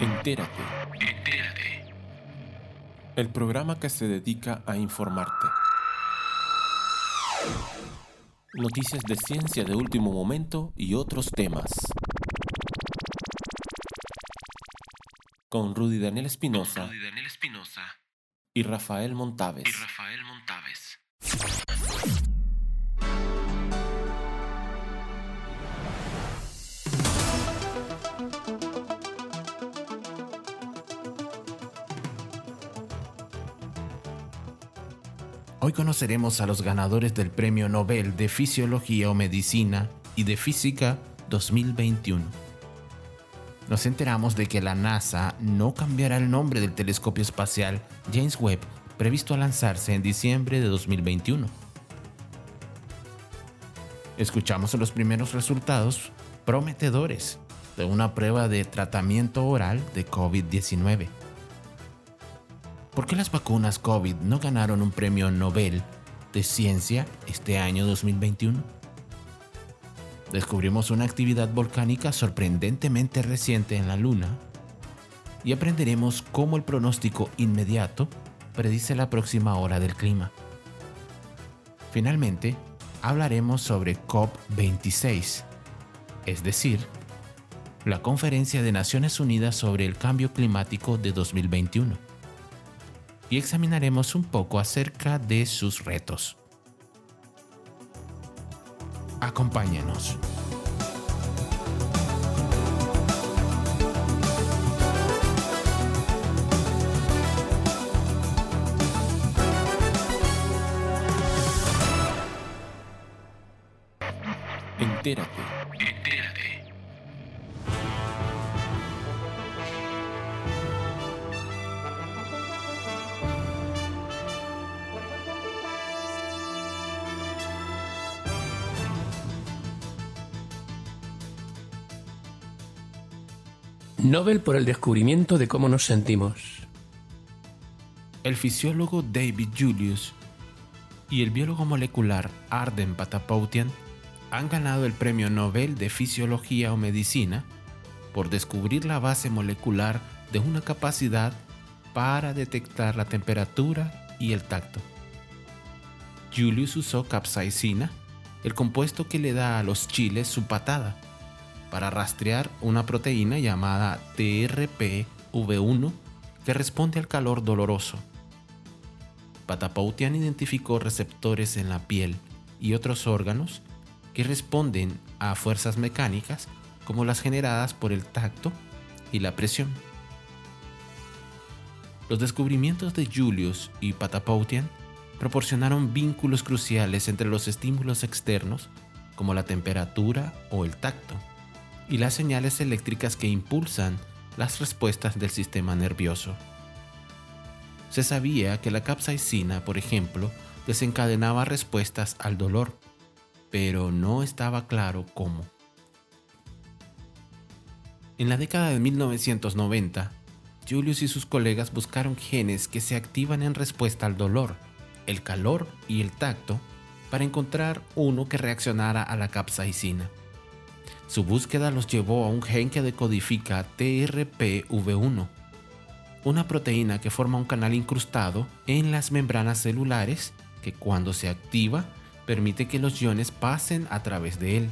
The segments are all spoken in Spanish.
Entérate. Entérate. El programa que se dedica a informarte. Noticias de ciencia de último momento y otros temas. Con Rudy Daniel Espinosa. Y Rafael Montaves. Y Rafael Hoy conoceremos a los ganadores del Premio Nobel de Fisiología o Medicina y de Física 2021. Nos enteramos de que la NASA no cambiará el nombre del telescopio espacial James Webb previsto a lanzarse en diciembre de 2021. Escuchamos los primeros resultados prometedores de una prueba de tratamiento oral de COVID-19. ¿Por qué las vacunas COVID no ganaron un premio Nobel de Ciencia este año 2021? Descubrimos una actividad volcánica sorprendentemente reciente en la Luna y aprenderemos cómo el pronóstico inmediato predice la próxima hora del clima. Finalmente, hablaremos sobre COP26, es decir, la Conferencia de Naciones Unidas sobre el Cambio Climático de 2021 y examinaremos un poco acerca de sus retos. Acompáñanos. Nobel por el descubrimiento de cómo nos sentimos. El fisiólogo David Julius y el biólogo molecular Arden Patapoutian han ganado el Premio Nobel de Fisiología o Medicina por descubrir la base molecular de una capacidad para detectar la temperatura y el tacto. Julius usó capsaicina, el compuesto que le da a los chiles su patada, para rastrear una proteína llamada TRPV1 que responde al calor doloroso. Patapoutian identificó receptores en la piel y otros órganos que responden a fuerzas mecánicas como las generadas por el tacto y la presión. Los descubrimientos de Julius y Patapoutian proporcionaron vínculos cruciales entre los estímulos externos, como la temperatura o el tacto, y las señales eléctricas que impulsan las respuestas del sistema nervioso. Se sabía que la capsaicina, por ejemplo, desencadenaba respuestas al dolor, pero no estaba claro cómo. En la década de 1990, Julius y sus colegas buscaron genes que se activan en respuesta al dolor, el calor y el tacto para encontrar uno que reaccionara a la capsaicina. Su búsqueda los llevó a un gen que decodifica TRPV1, una proteína que forma un canal incrustado en las membranas celulares que cuando se activa permite que los iones pasen a través de él.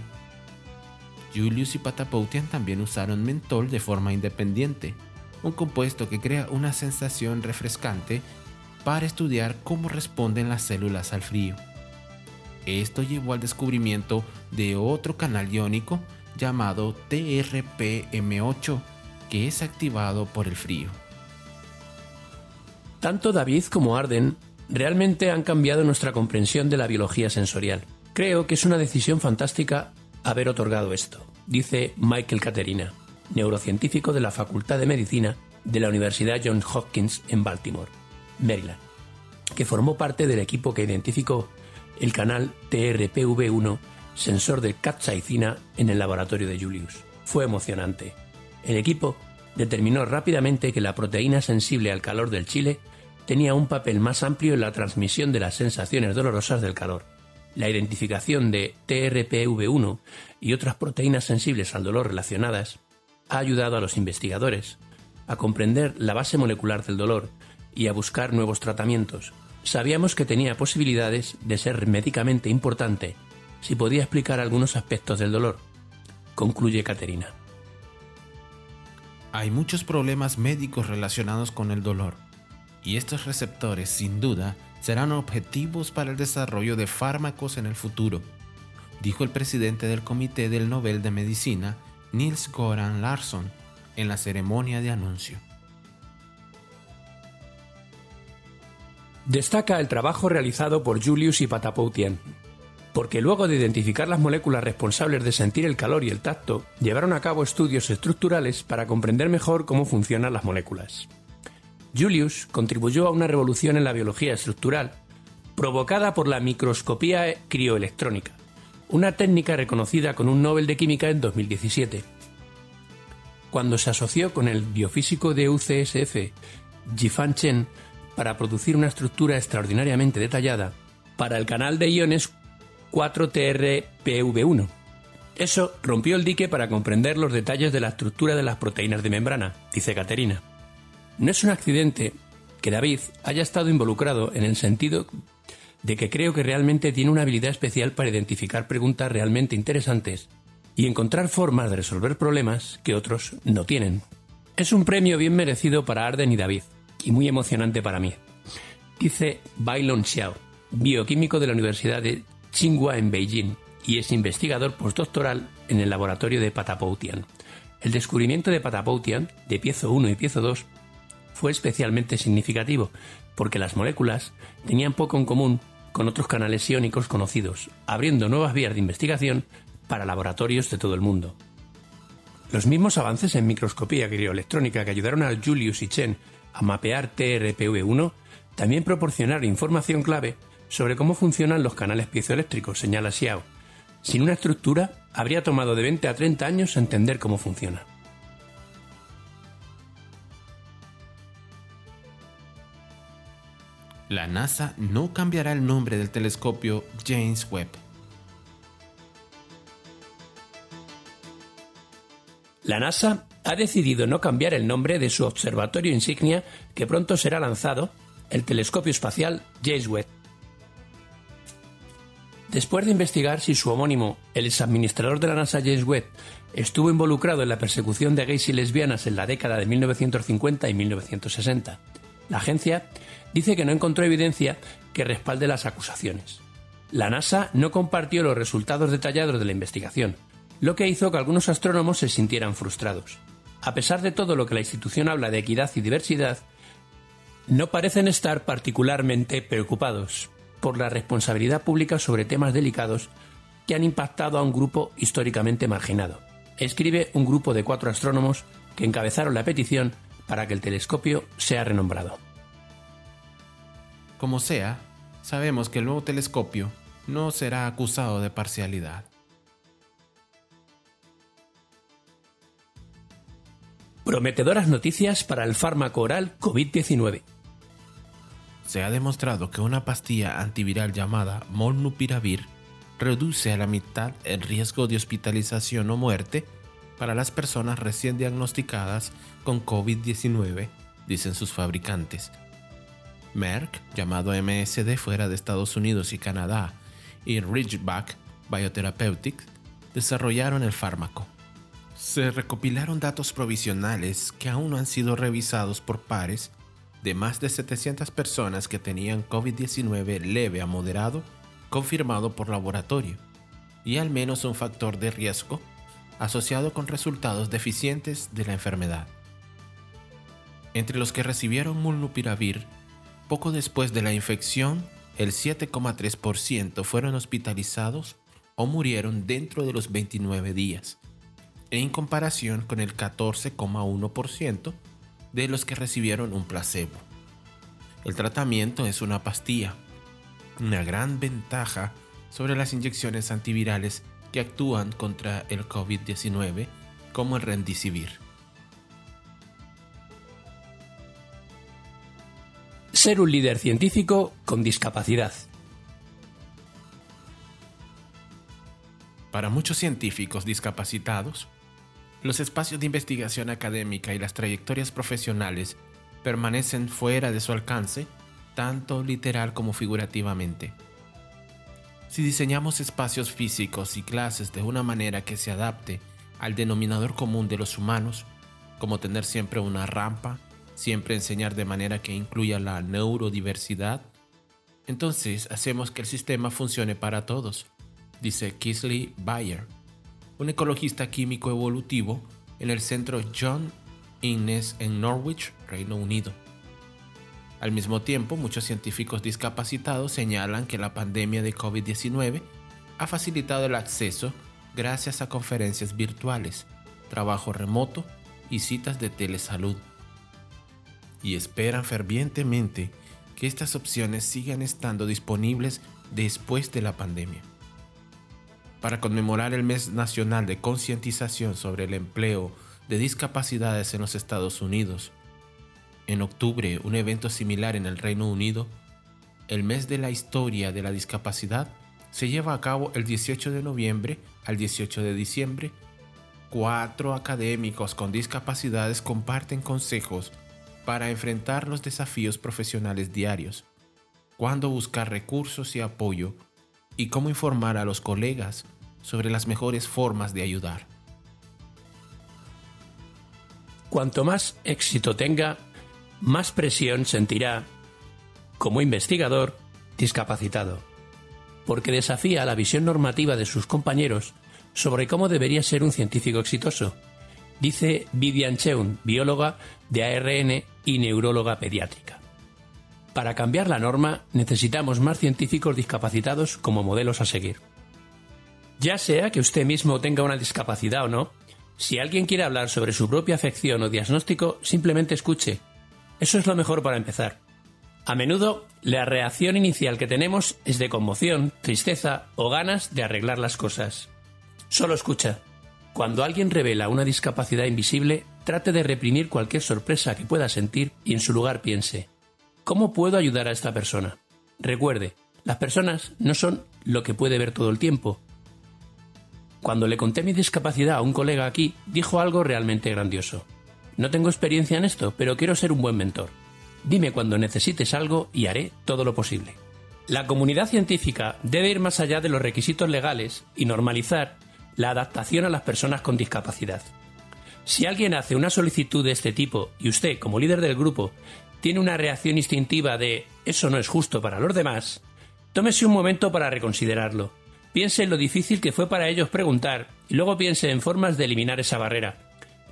Julius y Patapoutian también usaron mentol de forma independiente, un compuesto que crea una sensación refrescante para estudiar cómo responden las células al frío. Esto llevó al descubrimiento de otro canal iónico llamado TRPM8, que es activado por el frío. Tanto David como Arden realmente han cambiado nuestra comprensión de la biología sensorial. Creo que es una decisión fantástica haber otorgado esto, dice Michael Caterina, neurocientífico de la Facultad de Medicina de la Universidad Johns Hopkins en Baltimore, Maryland, que formó parte del equipo que identificó el canal TRPV1 sensor de capsaicina en el laboratorio de Julius. Fue emocionante. El equipo determinó rápidamente que la proteína sensible al calor del chile tenía un papel más amplio en la transmisión de las sensaciones dolorosas del calor. La identificación de TRPV1 y otras proteínas sensibles al dolor relacionadas ha ayudado a los investigadores a comprender la base molecular del dolor y a buscar nuevos tratamientos, sabíamos que tenía posibilidades de ser médicamente importante si podía explicar algunos aspectos del dolor, concluye Caterina. Hay muchos problemas médicos relacionados con el dolor, y estos receptores, sin duda, serán objetivos para el desarrollo de fármacos en el futuro, dijo el presidente del Comité del Nobel de Medicina, Niels Goran Larsson, en la ceremonia de anuncio. Destaca el trabajo realizado por Julius y Patapoutian, porque luego de identificar las moléculas responsables de sentir el calor y el tacto, llevaron a cabo estudios estructurales para comprender mejor cómo funcionan las moléculas. Julius contribuyó a una revolución en la biología estructural provocada por la microscopía crioelectrónica, una técnica reconocida con un Nobel de Química en 2017. Cuando se asoció con el biofísico de UCSF, Jifan Chen, para producir una estructura extraordinariamente detallada para el canal de iones 4TRPV1. Eso rompió el dique para comprender los detalles de la estructura de las proteínas de membrana, dice Caterina. No es un accidente que David haya estado involucrado en el sentido de que creo que realmente tiene una habilidad especial para identificar preguntas realmente interesantes y encontrar formas de resolver problemas que otros no tienen. Es un premio bien merecido para Arden y David, y muy emocionante para mí. Dice Bailon Xiao, bioquímico de la Universidad de Tsinghua en Beijing y es investigador postdoctoral en el laboratorio de Patapoutian. El descubrimiento de Patapoutian, de piezo 1 y piezo 2, fue especialmente significativo porque las moléculas tenían poco en común con otros canales iónicos conocidos, abriendo nuevas vías de investigación para laboratorios de todo el mundo. Los mismos avances en microscopía crioelectrónica que ayudaron a Julius y Chen a mapear TRPV1 también proporcionaron información clave sobre cómo funcionan los canales piezoeléctricos, señala Xiao. Sin una estructura, habría tomado de 20 a 30 años entender cómo funciona. La NASA no cambiará el nombre del telescopio James Webb. La NASA ha decidido no cambiar el nombre de su observatorio insignia que pronto será lanzado, el telescopio espacial James Webb. Después de investigar si su homónimo, el exadministrador de la NASA James Webb, estuvo involucrado en la persecución de gays y lesbianas en la década de 1950 y 1960, la agencia dice que no encontró evidencia que respalde las acusaciones. La NASA no compartió los resultados detallados de la investigación, lo que hizo que algunos astrónomos se sintieran frustrados. A pesar de todo lo que la institución habla de equidad y diversidad, no parecen estar particularmente preocupados por la responsabilidad pública sobre temas delicados que han impactado a un grupo históricamente marginado. Escribe un grupo de cuatro astrónomos que encabezaron la petición para que el telescopio sea renombrado. Como sea, sabemos que el nuevo telescopio no será acusado de parcialidad. Prometedoras noticias para el fármaco oral COVID-19. Se ha demostrado que una pastilla antiviral llamada Molnupiravir reduce a la mitad el riesgo de hospitalización o muerte para las personas recién diagnosticadas con COVID-19, dicen sus fabricantes, Merck, llamado MSD fuera de Estados Unidos y Canadá, y Ridgeback Biotherapeutics desarrollaron el fármaco. Se recopilaron datos provisionales que aún no han sido revisados por pares de más de 700 personas que tenían COVID-19 leve a moderado confirmado por laboratorio y al menos un factor de riesgo asociado con resultados deficientes de la enfermedad. Entre los que recibieron mulnupiravir poco después de la infección, el 7,3% fueron hospitalizados o murieron dentro de los 29 días, en comparación con el 14,1% de los que recibieron un placebo. El tratamiento es una pastilla, una gran ventaja sobre las inyecciones antivirales que actúan contra el COVID-19 como el Remdesivir. ser un líder científico con discapacidad. Para muchos científicos discapacitados, Los espacios de investigación académica y las trayectorias profesionales permanecen fuera de su alcance, tanto literal como figurativamente. Si diseñamos espacios físicos y clases de una manera que se adapte al denominador común de los humanos, como tener siempre una rampa, siempre enseñar de manera que incluya la neurodiversidad, entonces hacemos que el sistema funcione para todos, dice Kisley Bayer, un ecologista químico evolutivo en el centro John Innes en Norwich, Reino Unido. Al mismo tiempo, muchos científicos discapacitados señalan que la pandemia de COVID-19 ha facilitado el acceso gracias a conferencias virtuales, trabajo remoto y citas de telesalud. Y esperan fervientemente que estas opciones sigan estando disponibles después de la pandemia. Para conmemorar el mes nacional de concientización sobre el empleo de discapacidades en los Estados Unidos, en octubre, un evento similar en el Reino Unido, el mes de la historia de la discapacidad se lleva a cabo el 18 de noviembre al 18 de diciembre. Cuatro académicos con discapacidades comparten consejos para enfrentar los desafíos profesionales diarios, cuándo buscar recursos y apoyo y cómo informar a los colegas sobre las mejores formas de ayudar. Cuanto más éxito tenga, más presión sentirá como investigador discapacitado, porque desafía la visión normativa de sus compañeros sobre cómo debería ser un científico exitoso, dice Vivian Cheung, bióloga de ARN y neuróloga pediátrica. Para cambiar la norma necesitamos más científicos discapacitados como modelos a seguir. Ya sea que usted mismo tenga una discapacidad o no, si alguien quiere hablar sobre su propia afección o diagnóstico, simplemente escuche eso es lo mejor para empezar. A menudo, la reacción inicial que tenemos es de conmoción, tristeza o ganas de arreglar las cosas. Solo escucha. Cuando alguien revela una discapacidad invisible, trate de reprimir cualquier sorpresa que pueda sentir y en su lugar piense, ¿cómo puedo ayudar a esta persona? Recuerde, las personas no son lo que puede ver todo el tiempo. Cuando le conté mi discapacidad a un colega aquí, dijo algo realmente grandioso. No tengo experiencia en esto, pero quiero ser un buen mentor. Dime cuando necesites algo y haré todo lo posible. La comunidad científica debe ir más allá de los requisitos legales y normalizar la adaptación a las personas con discapacidad. Si alguien hace una solicitud de este tipo y usted, como líder del grupo, tiene una reacción instintiva de eso no es justo para los demás, tómese un momento para reconsiderarlo. Piense en lo difícil que fue para ellos preguntar y luego piense en formas de eliminar esa barrera.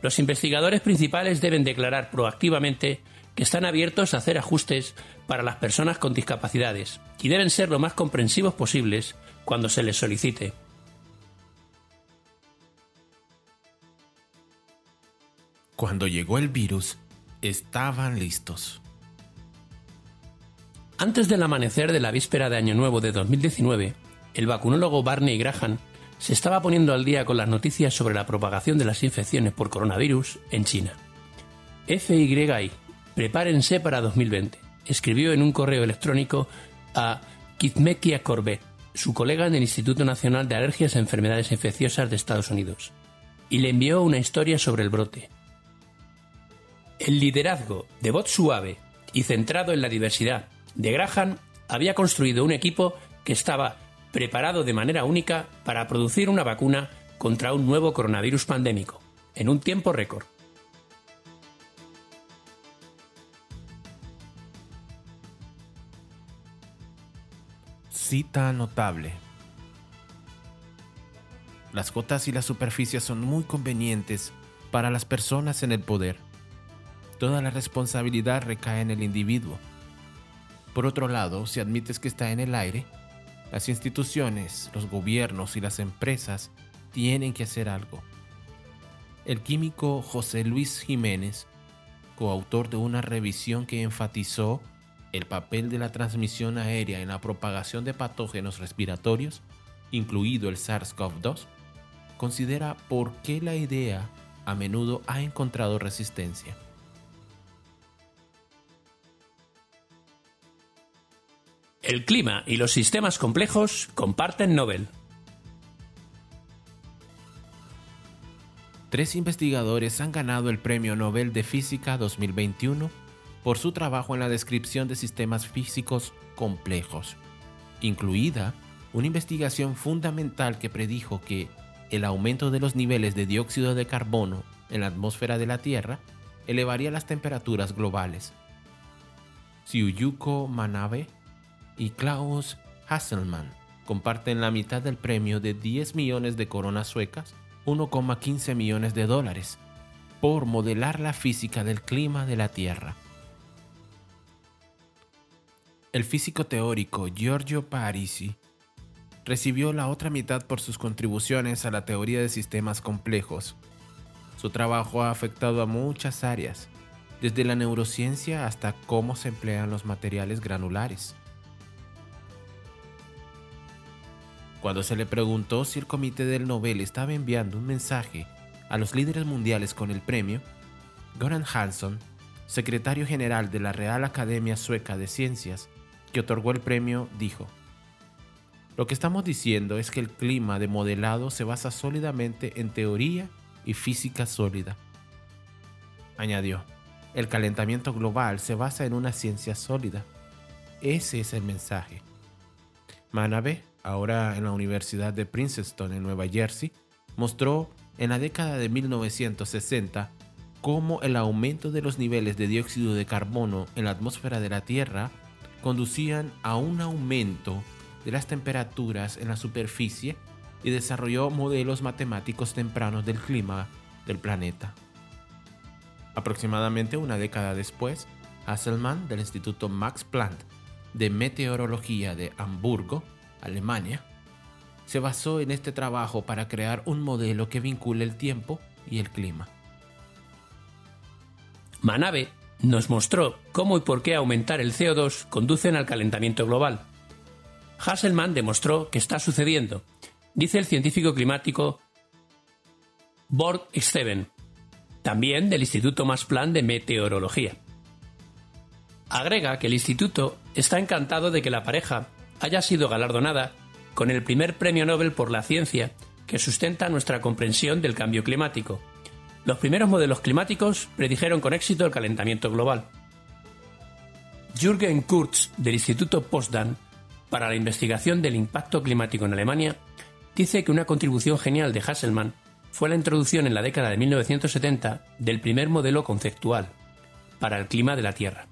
Los investigadores principales deben declarar proactivamente que están abiertos a hacer ajustes para las personas con discapacidades y deben ser lo más comprensivos posibles cuando se les solicite. Cuando llegó el virus, estaban listos. Antes del amanecer de la víspera de Año Nuevo de 2019, el vacunólogo Barney Graham se estaba poniendo al día con las noticias sobre la propagación de las infecciones por coronavirus en China. FYI, prepárense para 2020, escribió en un correo electrónico a Kizmekia Corbett, su colega en el Instituto Nacional de Alergias a Enfermedades Infecciosas de Estados Unidos, y le envió una historia sobre el brote. El liderazgo de voz suave y centrado en la diversidad de Graham había construido un equipo que estaba preparado de manera única para producir una vacuna contra un nuevo coronavirus pandémico, en un tiempo récord. Cita notable. Las gotas y las superficies son muy convenientes para las personas en el poder. Toda la responsabilidad recae en el individuo. Por otro lado, si admites que está en el aire, las instituciones, los gobiernos y las empresas tienen que hacer algo. El químico José Luis Jiménez, coautor de una revisión que enfatizó el papel de la transmisión aérea en la propagación de patógenos respiratorios, incluido el SARS-CoV-2, considera por qué la idea a menudo ha encontrado resistencia. El clima y los sistemas complejos comparten Nobel. tres investigadores han ganado el Premio Nobel de Física 2021 por su trabajo en la descripción de sistemas físicos complejos, incluida una investigación fundamental que predijo que el aumento de los niveles de dióxido de carbono en la atmósfera de la Tierra elevaría las temperaturas globales. Tsuyuko Manabe y Klaus Hasselmann comparten la mitad del premio de 10 millones de coronas suecas, 1,15 millones de dólares, por modelar la física del clima de la Tierra. El físico teórico Giorgio Parisi recibió la otra mitad por sus contribuciones a la teoría de sistemas complejos. Su trabajo ha afectado a muchas áreas, desde la neurociencia hasta cómo se emplean los materiales granulares. Cuando se le preguntó si el comité del Nobel estaba enviando un mensaje a los líderes mundiales con el premio, Goran Hansson, secretario general de la Real Academia Sueca de Ciencias, que otorgó el premio, dijo, Lo que estamos diciendo es que el clima de modelado se basa sólidamente en teoría y física sólida. Añadió, el calentamiento global se basa en una ciencia sólida. Ese es el mensaje. Manabe, ahora en la Universidad de Princeton en Nueva Jersey, mostró en la década de 1960 cómo el aumento de los niveles de dióxido de carbono en la atmósfera de la Tierra conducían a un aumento de las temperaturas en la superficie y desarrolló modelos matemáticos tempranos del clima del planeta. Aproximadamente una década después, Hasselmann del Instituto Max Planck de Meteorología de Hamburgo, Alemania, se basó en este trabajo para crear un modelo que vincule el tiempo y el clima. Manabe nos mostró cómo y por qué aumentar el CO2 conducen al calentamiento global. Hasselmann demostró que está sucediendo, dice el científico climático Borg Steven, también del Instituto Max Planck de Meteorología. Agrega que el instituto está encantado de que la pareja haya sido galardonada con el primer premio Nobel por la ciencia que sustenta nuestra comprensión del cambio climático los primeros modelos climáticos predijeron con éxito el calentamiento global. Jürgen Kurz, del Instituto Potsdam para la investigación del impacto climático en Alemania, dice que una contribución genial de Hasselmann fue la introducción en la década de 1970 del primer modelo conceptual para el clima de la Tierra.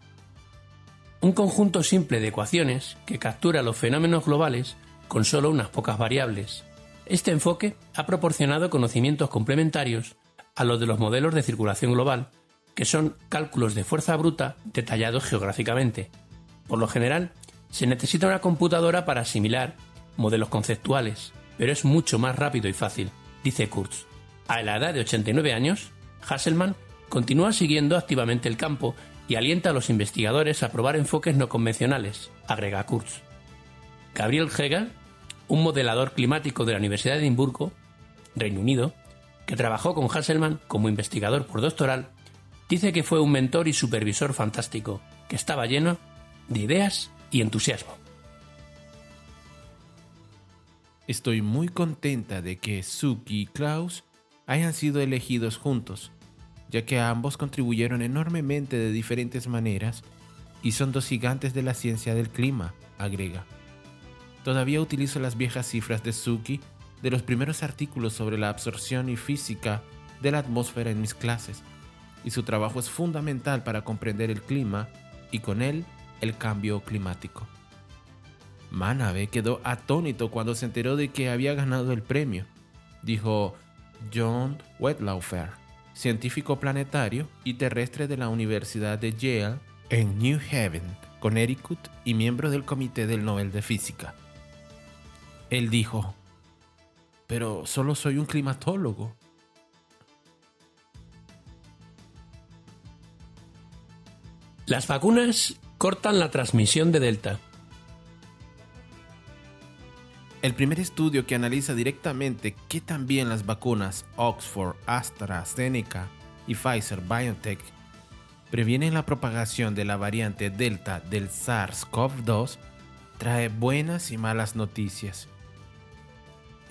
Un conjunto simple de ecuaciones que captura los fenómenos globales con solo unas pocas variables. Este enfoque ha proporcionado conocimientos complementarios a los de los modelos de circulación global, que son cálculos de fuerza bruta detallados geográficamente. Por lo general, se necesita una computadora para asimilar modelos conceptuales, pero es mucho más rápido y fácil, dice Kurz. A la edad de 89 años, Hasselmann continúa siguiendo activamente el campo y alienta a los investigadores a probar enfoques no convencionales, agrega Kurz. Gabriel Hegel, un modelador climático de la Universidad de Edimburgo, Reino Unido, que trabajó con Hasselmann como investigador por doctoral, dice que fue un mentor y supervisor fantástico, que estaba lleno de ideas y entusiasmo. Estoy muy contenta de que Suki y Klaus hayan sido elegidos juntos, ya que ambos contribuyeron enormemente de diferentes maneras y son dos gigantes de la ciencia del clima, agrega. Todavía utilizo las viejas cifras de Suki de los primeros artículos sobre la absorción y física de la atmósfera en mis clases, y su trabajo es fundamental para comprender el clima y con él el cambio climático. Manabe quedó atónito cuando se enteró de que había ganado el premio, dijo John Wetlaufer, científico planetario y terrestre de la Universidad de Yale en New Haven, Connecticut y miembro del Comité del Nobel de Física. Él dijo, pero solo soy un climatólogo. Las vacunas cortan la transmisión de Delta. El primer estudio que analiza directamente que también las vacunas Oxford, AstraZeneca y Pfizer BioNTech previenen la propagación de la variante Delta del SARS-CoV-2 trae buenas y malas noticias.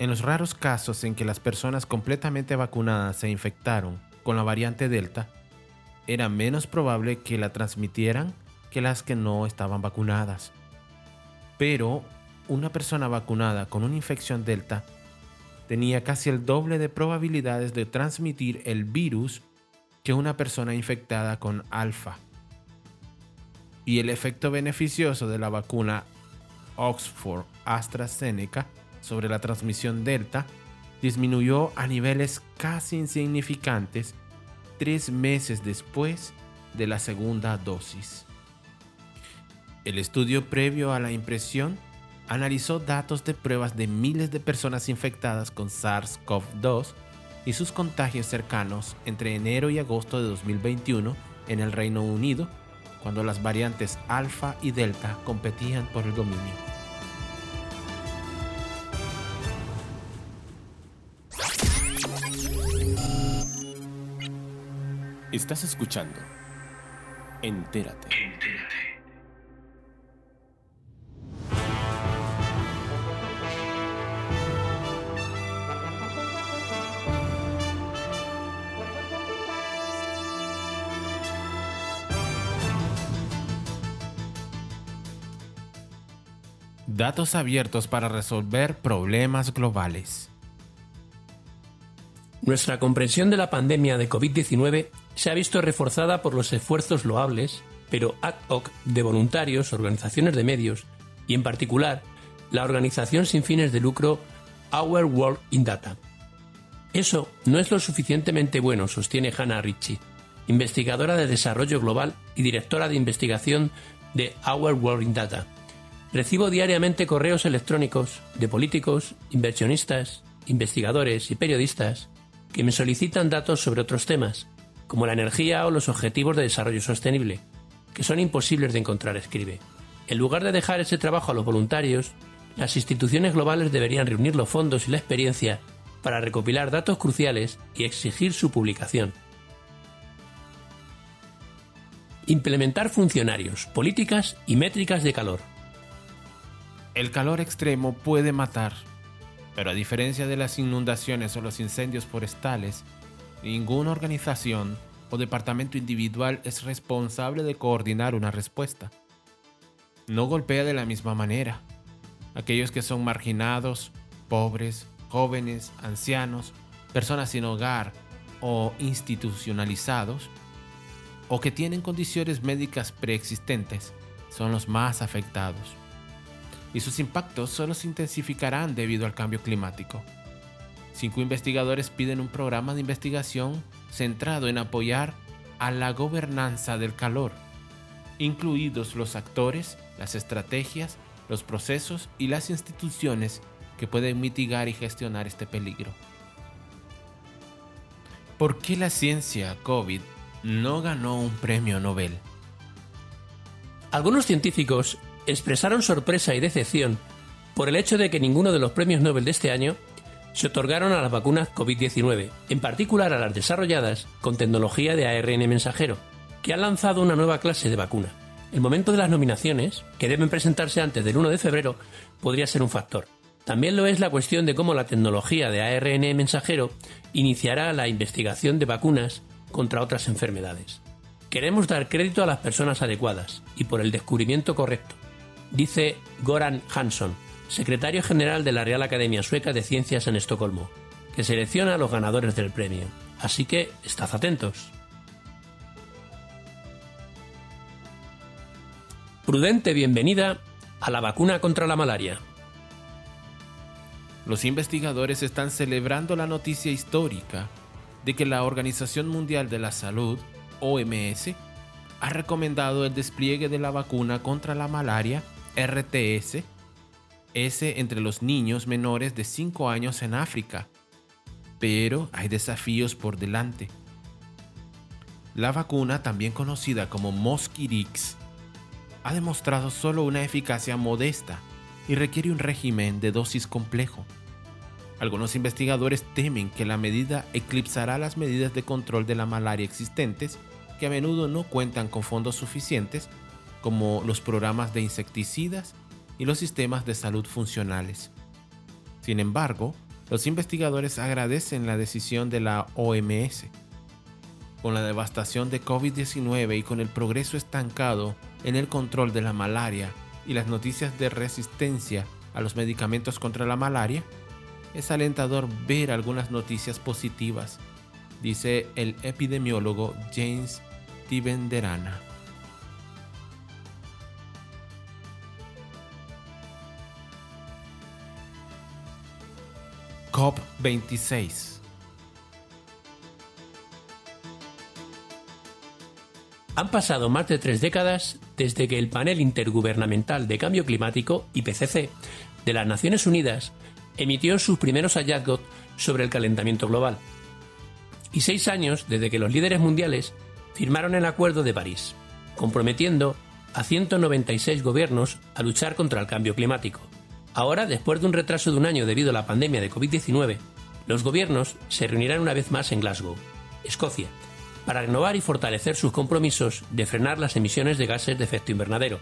en los raros casos en que las personas completamente vacunadas se infectaron con la variante Delta, era menos probable que la transmitieran que las que no estaban vacunadas. Pero una persona vacunada con una infección Delta tenía casi el doble de probabilidades de transmitir el virus que una persona infectada con alfa. Y el efecto beneficioso de la vacuna Oxford AstraZeneca sobre la transmisión delta disminuyó a niveles casi insignificantes tres meses después de la segunda dosis. El estudio previo a la impresión analizó datos de pruebas de miles de personas infectadas con SARS-CoV-2 y sus contagios cercanos entre enero y agosto de 2021 en el Reino Unido, cuando las variantes alfa y delta competían por el dominio. Estás escuchando. Entérate. Entérate. Datos abiertos para resolver problemas globales. Nuestra comprensión de la pandemia de COVID-19 se ha visto reforzada por los esfuerzos loables, pero ad hoc, de voluntarios, organizaciones de medios y, en particular, la organización sin fines de lucro Our World in Data. Eso no es lo suficientemente bueno, sostiene Hannah Ritchie, investigadora de desarrollo global y directora de investigación de Our World in Data. Recibo diariamente correos electrónicos de políticos, inversionistas, investigadores y periodistas que me solicitan datos sobre otros temas, como la energía o los objetivos de desarrollo sostenible, que son imposibles de encontrar, escribe. En lugar de dejar ese trabajo a los voluntarios, las instituciones globales deberían reunir los fondos y la experiencia para recopilar datos cruciales y exigir su publicación. Implementar funcionarios, políticas y métricas de calor. El calor extremo puede matar, pero a diferencia de las inundaciones o los incendios forestales, Ninguna organización o departamento individual es responsable de coordinar una respuesta. No golpea de la misma manera. Aquellos que son marginados, pobres, jóvenes, ancianos, personas sin hogar o institucionalizados, o que tienen condiciones médicas preexistentes, son los más afectados. Y sus impactos solo se intensificarán debido al cambio climático. Cinco investigadores piden un programa de investigación centrado en apoyar a la gobernanza del calor, incluidos los actores, las estrategias, los procesos y las instituciones que pueden mitigar y gestionar este peligro. ¿Por qué la ciencia COVID no ganó un premio Nobel? Algunos científicos expresaron sorpresa y decepción por el hecho de que ninguno de los premios Nobel de este año se otorgaron a las vacunas COVID-19, en particular a las desarrolladas con tecnología de ARN mensajero, que han lanzado una nueva clase de vacuna. El momento de las nominaciones, que deben presentarse antes del 1 de febrero, podría ser un factor. También lo es la cuestión de cómo la tecnología de ARN mensajero iniciará la investigación de vacunas contra otras enfermedades. Queremos dar crédito a las personas adecuadas y por el descubrimiento correcto, dice Goran Hansson, secretario general de la Real Academia Sueca de Ciencias en Estocolmo, que selecciona a los ganadores del premio. Así que estad atentos. Prudente bienvenida a la vacuna contra la malaria. Los investigadores están celebrando la noticia histórica de que la Organización Mundial de la Salud, OMS, ha recomendado el despliegue de la vacuna contra la malaria, RTS, ese entre los niños menores de 5 años en África. Pero hay desafíos por delante. La vacuna, también conocida como Mosquirix, ha demostrado solo una eficacia modesta y requiere un régimen de dosis complejo. Algunos investigadores temen que la medida eclipsará las medidas de control de la malaria existentes, que a menudo no cuentan con fondos suficientes, como los programas de insecticidas y los sistemas de salud funcionales. Sin embargo, Los investigadores agradecen la decisión de la OMS. Con la devastación de COVID-19 y con el progreso estancado en el control de la malaria y las noticias de resistencia a los medicamentos contra la malaria, es alentador ver algunas noticias positivas, dice el epidemiólogo James Tivenderana. COP26 Han pasado más de tres décadas desde que el Panel Intergubernamental de Cambio Climático, IPCC, de las Naciones Unidas emitió sus primeros hallazgos sobre el calentamiento global. Y seis años desde que los líderes mundiales firmaron el Acuerdo de París, comprometiendo a 196 gobiernos a luchar contra el cambio climático. Ahora, después de un retraso de un año debido a la pandemia de COVID-19, los gobiernos se reunirán una vez más en Glasgow, Escocia, para renovar y fortalecer sus compromisos de frenar las emisiones de gases de efecto invernadero.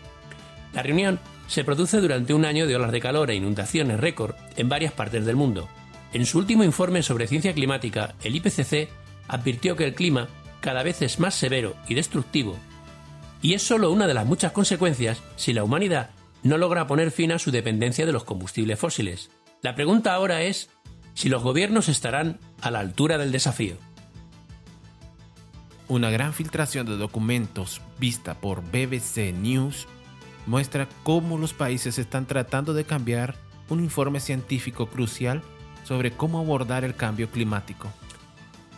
La reunión se produce durante un año de olas de calor e inundaciones récord en varias partes del mundo. En su último informe sobre ciencia climática, el IPCC advirtió que el clima cada vez es más severo y destructivo, y es solo una de las muchas consecuencias si la humanidad no logra poner fin a su dependencia de los combustibles fósiles. La pregunta ahora es si los gobiernos estarán a la altura del desafío. Una gran filtración de documentos vista por BBC News muestra cómo los países están tratando de cambiar un informe científico crucial sobre cómo abordar el cambio climático.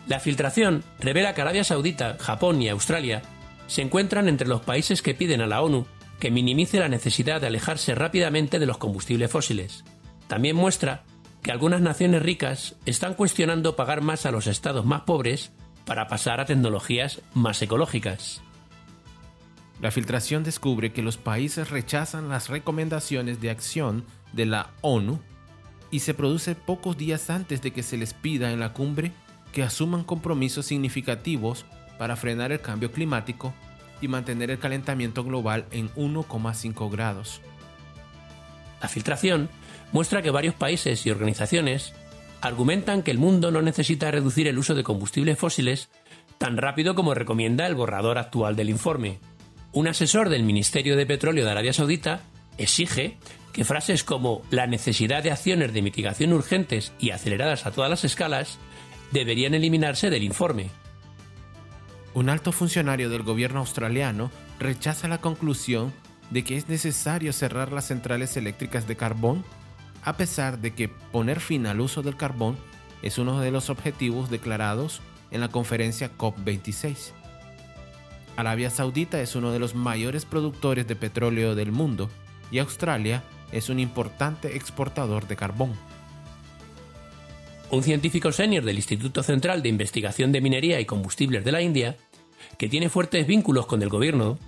La filtración revela que Arabia Saudita, Japón y Australia se encuentran entre los países que piden a la ONU que minimice la necesidad de alejarse rápidamente de los combustibles fósiles. También muestra que algunas naciones ricas están cuestionando pagar más a los estados más pobres para pasar a tecnologías más ecológicas. La filtración descubre que los países rechazan las recomendaciones de acción de la ONU y se produce pocos días antes de que se les pida en la cumbre que asuman compromisos significativos para frenar el cambio climático y mantener el calentamiento global en 1,5 grados. La filtración muestra que varios países y organizaciones argumentan que el mundo no necesita reducir el uso de combustibles fósiles tan rápido como recomienda el borrador actual del informe. Un asesor del Ministerio de Petróleo de Arabia Saudita exige que frases como la necesidad de acciones de mitigación urgentes y aceleradas a todas las escalas deberían eliminarse del informe. Un alto funcionario del gobierno australiano rechaza la conclusión de que es necesario cerrar las centrales eléctricas de carbón a pesar de que poner fin al uso del carbón es uno de los objetivos declarados en la conferencia COP26. Arabia Saudita es uno de los mayores productores de petróleo del mundo y Australia es un importante exportador de carbón. Un científico senior del Instituto Central de Investigación de Minería y Combustibles de la India, que tiene fuertes vínculos con el gobierno,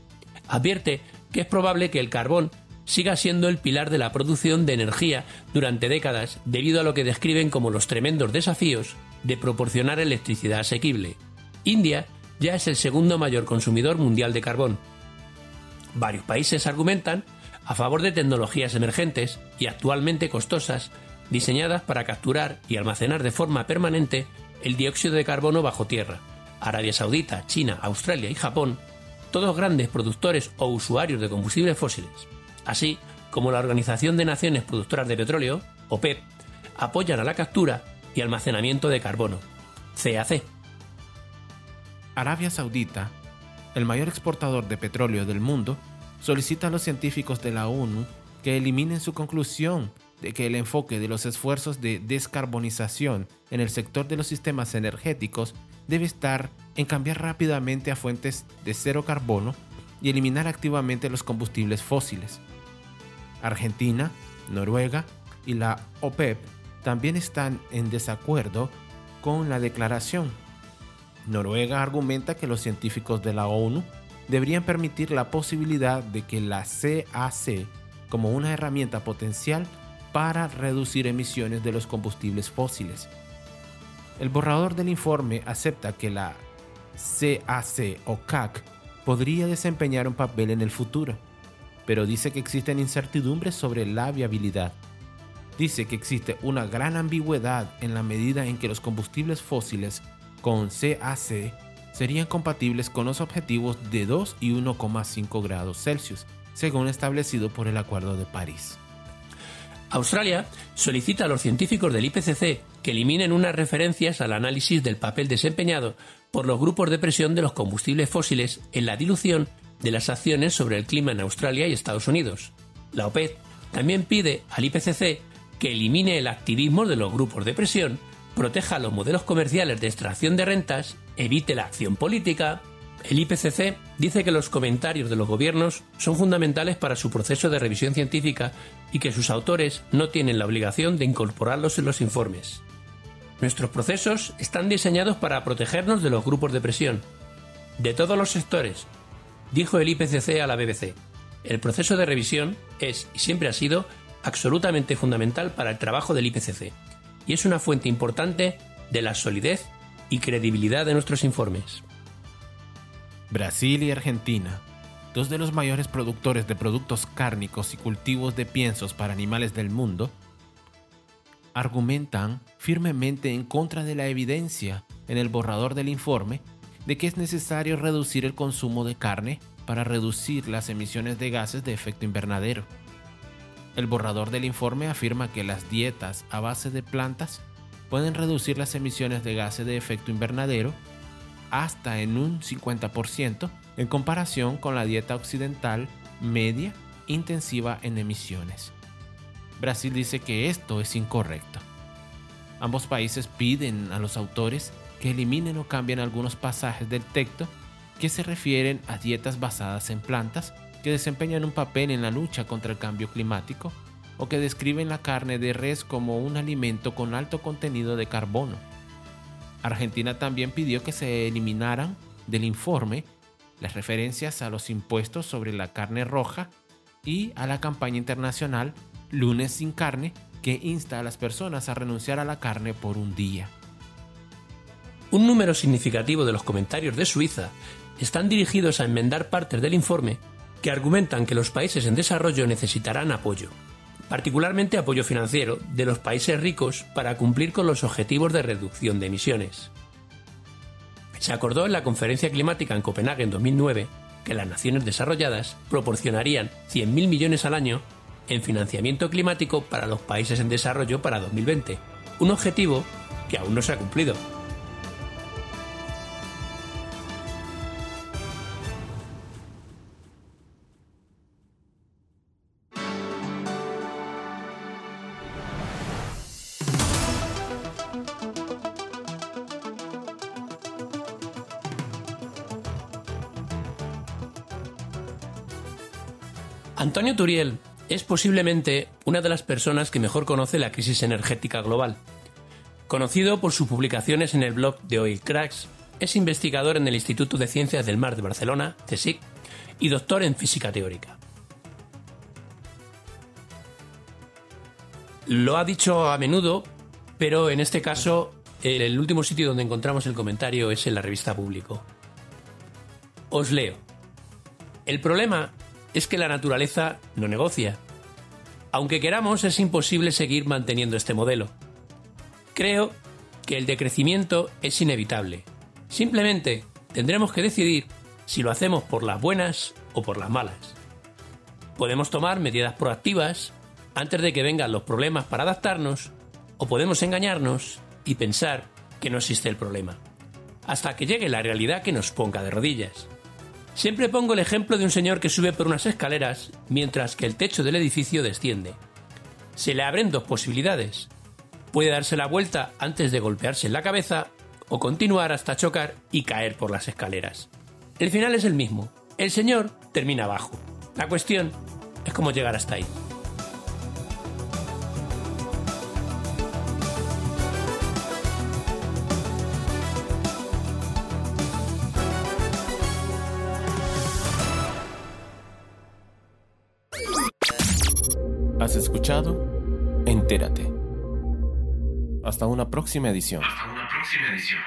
advierte que es probable que el carbón siga siendo el pilar de la producción de energía durante décadas debido a lo que describen como los tremendos desafíos de proporcionar electricidad asequible. India ya es el segundo mayor consumidor mundial de carbón. Varios países argumentan a favor de tecnologías emergentes y actualmente costosas diseñadas para capturar y almacenar de forma permanente el dióxido de carbono bajo tierra. Arabia Saudita, China, Australia y Japón, todos grandes productores o usuarios de combustibles fósiles así como la Organización de Naciones Productoras de Petróleo, OPEP, apoyan a la captura y almacenamiento de carbono, CAC. Arabia Saudita, el mayor exportador de petróleo del mundo, solicita a los científicos de la ONU que eliminen su conclusión de que el enfoque de los esfuerzos de descarbonización en el sector de los sistemas energéticos debe estar en cambiar rápidamente a fuentes de cero carbono y eliminar activamente los combustibles fósiles. Argentina, Noruega y la OPEP también están en desacuerdo con la declaración. Noruega argumenta que los científicos de la ONU deberían permitir la posibilidad de que la CAC como una herramienta potencial para reducir emisiones de los combustibles fósiles. El borrador del informe acepta que la CAC o CAC podría desempeñar un papel en el futuro, pero dice que existen incertidumbres sobre la viabilidad. dice que existe una gran ambigüedad en la medida en que los combustibles fósiles con CAC serían compatibles con los objetivos de 2 y 1,5 grados Celsius, según establecido por el Acuerdo de París. Australia solicita a los científicos del IPCC que eliminen unas referencias al análisis del papel desempeñado por los grupos de presión de los combustibles fósiles en la dilución de las acciones sobre el clima en Australia y Estados Unidos. La OPED también pide al IPCC que elimine el activismo de los grupos de presión, proteja los modelos comerciales de extracción de rentas, evite la acción política, el IPCC dice que los comentarios de los gobiernos son fundamentales para su proceso de revisión científica y que sus autores no tienen la obligación de incorporarlos en los informes. Nuestros procesos están diseñados para protegernos de los grupos de presión, de todos los sectores, dijo el IPCC a la BBC. El proceso de revisión es y siempre ha sido absolutamente fundamental para el trabajo del IPCC y es una fuente importante de la solidez y credibilidad de nuestros informes. Brasil y Argentina, dos de los mayores productores de productos cárnicos y cultivos de piensos para animales del mundo, argumentan firmemente en contra de la evidencia en el borrador del informe de que es necesario reducir el consumo de carne para reducir las emisiones de gases de efecto invernadero. El borrador del informe afirma que las dietas a base de plantas pueden reducir las emisiones de gases de efecto invernadero hasta en un 50% en comparación con la dieta occidental media intensiva en emisiones. Brasil dice que esto es incorrecto. Ambos países piden a los autores que eliminen o cambien algunos pasajes del texto que se refieren a dietas basadas en plantas que desempeñan un papel en la lucha contra el cambio climático o que describen la carne de res como un alimento con alto contenido de carbono. Argentina también pidió que se eliminaran del informe las referencias a los impuestos sobre la carne roja y a la campaña internacional Lunes sin carne que insta a las personas a renunciar a la carne por un día. Un número significativo de los comentarios de Suiza están dirigidos a enmendar partes del informe que argumentan que los países en desarrollo necesitarán apoyo particularmente apoyo financiero, de los países ricos para cumplir con los objetivos de reducción de emisiones. Se acordó en la Conferencia Climática en Copenhague en 2009 que las naciones desarrolladas proporcionarían 100.000 millones al año en financiamiento climático para los países en desarrollo para 2020, un objetivo que aún no se ha cumplido. Turiel es posiblemente una de las personas que mejor conoce la crisis energética global. Conocido por sus publicaciones en el blog de Oil Cracks, es investigador en el Instituto de Ciencias del Mar de Barcelona, CSIC, y doctor en física teórica. Lo ha dicho a menudo, pero en este caso el último sitio donde encontramos el comentario es en la revista Público. Os leo. El problema es que la naturaleza no negocia. Aunque queramos, es imposible seguir manteniendo este modelo. Creo que el decrecimiento es inevitable. Simplemente tendremos que decidir si lo hacemos por las buenas o por las malas. Podemos tomar medidas proactivas antes de que vengan los problemas para adaptarnos, o podemos engañarnos y pensar que no existe el problema, hasta que llegue la realidad que nos ponga de rodillas. Siempre pongo el ejemplo de un señor que sube por unas escaleras mientras que el techo del edificio desciende. Se le abren dos posibilidades. Puede darse la vuelta antes de golpearse en la cabeza o continuar hasta chocar y caer por las escaleras. El final es el mismo. El señor termina abajo. La cuestión es cómo llegar hasta ahí. Escuchado Entérate. Hasta una próxima edición. Hasta una próxima edición.